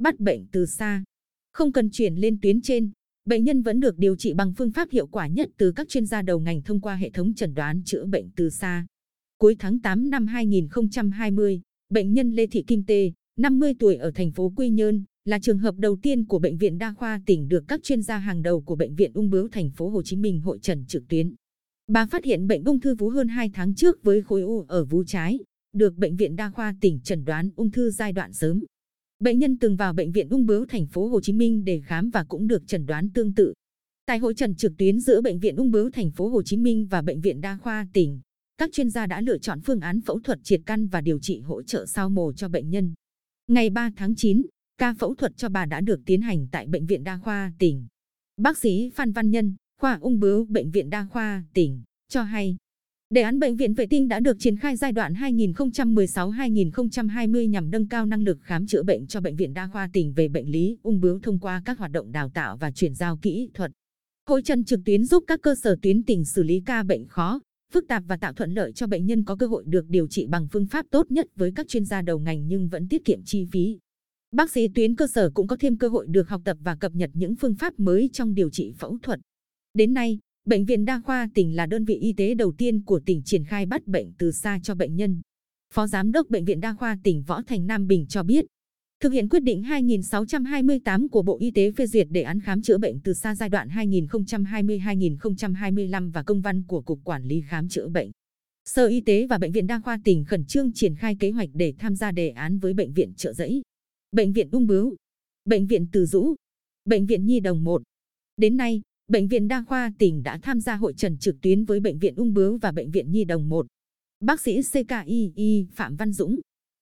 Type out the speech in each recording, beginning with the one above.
bắt bệnh từ xa. Không cần chuyển lên tuyến trên, bệnh nhân vẫn được điều trị bằng phương pháp hiệu quả nhất từ các chuyên gia đầu ngành thông qua hệ thống chẩn đoán chữa bệnh từ xa. Cuối tháng 8 năm 2020, bệnh nhân Lê Thị Kim Tê, 50 tuổi ở thành phố Quy Nhơn, là trường hợp đầu tiên của bệnh viện đa khoa tỉnh được các chuyên gia hàng đầu của bệnh viện ung bướu thành phố Hồ Chí Minh hội trần trực tuyến. Bà phát hiện bệnh ung thư vú hơn 2 tháng trước với khối u ở vú trái, được bệnh viện đa khoa tỉnh chẩn đoán ung thư giai đoạn sớm. Bệnh nhân từng vào bệnh viện ung bướu thành phố Hồ Chí Minh để khám và cũng được chẩn đoán tương tự. Tại hội trần trực tuyến giữa bệnh viện ung bướu thành phố Hồ Chí Minh và bệnh viện đa khoa tỉnh, các chuyên gia đã lựa chọn phương án phẫu thuật triệt căn và điều trị hỗ trợ sau mổ cho bệnh nhân. Ngày 3 tháng 9, ca phẫu thuật cho bà đã được tiến hành tại bệnh viện đa khoa tỉnh. Bác sĩ Phan Văn Nhân, khoa ung bướu bệnh viện đa khoa tỉnh cho hay Đề án bệnh viện vệ tinh đã được triển khai giai đoạn 2016-2020 nhằm nâng cao năng lực khám chữa bệnh cho bệnh viện đa khoa tỉnh về bệnh lý ung bướu thông qua các hoạt động đào tạo và chuyển giao kỹ thuật. Hội trần trực tuyến giúp các cơ sở tuyến tỉnh xử lý ca bệnh khó, phức tạp và tạo thuận lợi cho bệnh nhân có cơ hội được điều trị bằng phương pháp tốt nhất với các chuyên gia đầu ngành nhưng vẫn tiết kiệm chi phí. Bác sĩ tuyến cơ sở cũng có thêm cơ hội được học tập và cập nhật những phương pháp mới trong điều trị phẫu thuật. Đến nay, Bệnh viện Đa khoa tỉnh là đơn vị y tế đầu tiên của tỉnh triển khai bắt bệnh từ xa cho bệnh nhân. Phó Giám đốc Bệnh viện Đa khoa tỉnh Võ Thành Nam Bình cho biết, thực hiện quyết định 2628 của Bộ Y tế phê duyệt đề án khám chữa bệnh từ xa giai đoạn 2020-2025 và công văn của Cục Quản lý Khám chữa bệnh. Sở Y tế và Bệnh viện Đa khoa tỉnh khẩn trương triển khai kế hoạch để tham gia đề án với Bệnh viện Trợ Giấy, Bệnh viện Ung Bướu, Bệnh viện Từ Dũ, Bệnh viện Nhi Đồng 1. Đến nay, Bệnh viện Đa khoa tỉnh đã tham gia hội trần trực tuyến với Bệnh viện Ung Bướu và Bệnh viện Nhi Đồng 1. Bác sĩ CKII Phạm Văn Dũng,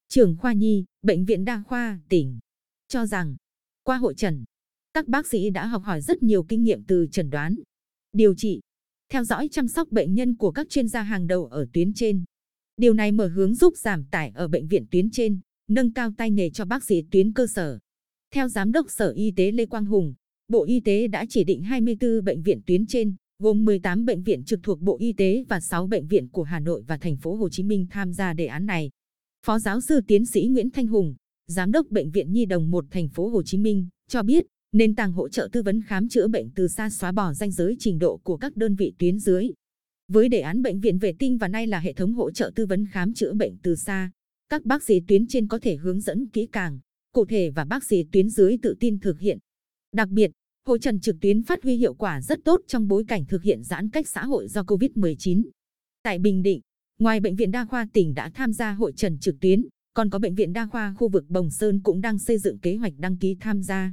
trưởng khoa nhi, Bệnh viện Đa khoa tỉnh, cho rằng qua hội trần, các bác sĩ đã học hỏi rất nhiều kinh nghiệm từ chẩn đoán, điều trị, theo dõi chăm sóc bệnh nhân của các chuyên gia hàng đầu ở tuyến trên. Điều này mở hướng giúp giảm tải ở bệnh viện tuyến trên, nâng cao tay nghề cho bác sĩ tuyến cơ sở. Theo Giám đốc Sở Y tế Lê Quang Hùng, Bộ Y tế đã chỉ định 24 bệnh viện tuyến trên, gồm 18 bệnh viện trực thuộc Bộ Y tế và 6 bệnh viện của Hà Nội và thành phố Hồ Chí Minh tham gia đề án này. Phó giáo sư tiến sĩ Nguyễn Thanh Hùng, giám đốc bệnh viện Nhi đồng 1 thành phố Hồ Chí Minh cho biết, nền tảng hỗ trợ tư vấn khám chữa bệnh từ xa xóa bỏ ranh giới trình độ của các đơn vị tuyến dưới. Với đề án bệnh viện vệ tinh và nay là hệ thống hỗ trợ tư vấn khám chữa bệnh từ xa, các bác sĩ tuyến trên có thể hướng dẫn kỹ càng, cụ thể và bác sĩ tuyến dưới tự tin thực hiện. Đặc biệt, hội trần trực tuyến phát huy hiệu quả rất tốt trong bối cảnh thực hiện giãn cách xã hội do Covid-19. Tại Bình Định, ngoài Bệnh viện Đa khoa tỉnh đã tham gia hội trần trực tuyến, còn có Bệnh viện Đa khoa khu vực Bồng Sơn cũng đang xây dựng kế hoạch đăng ký tham gia.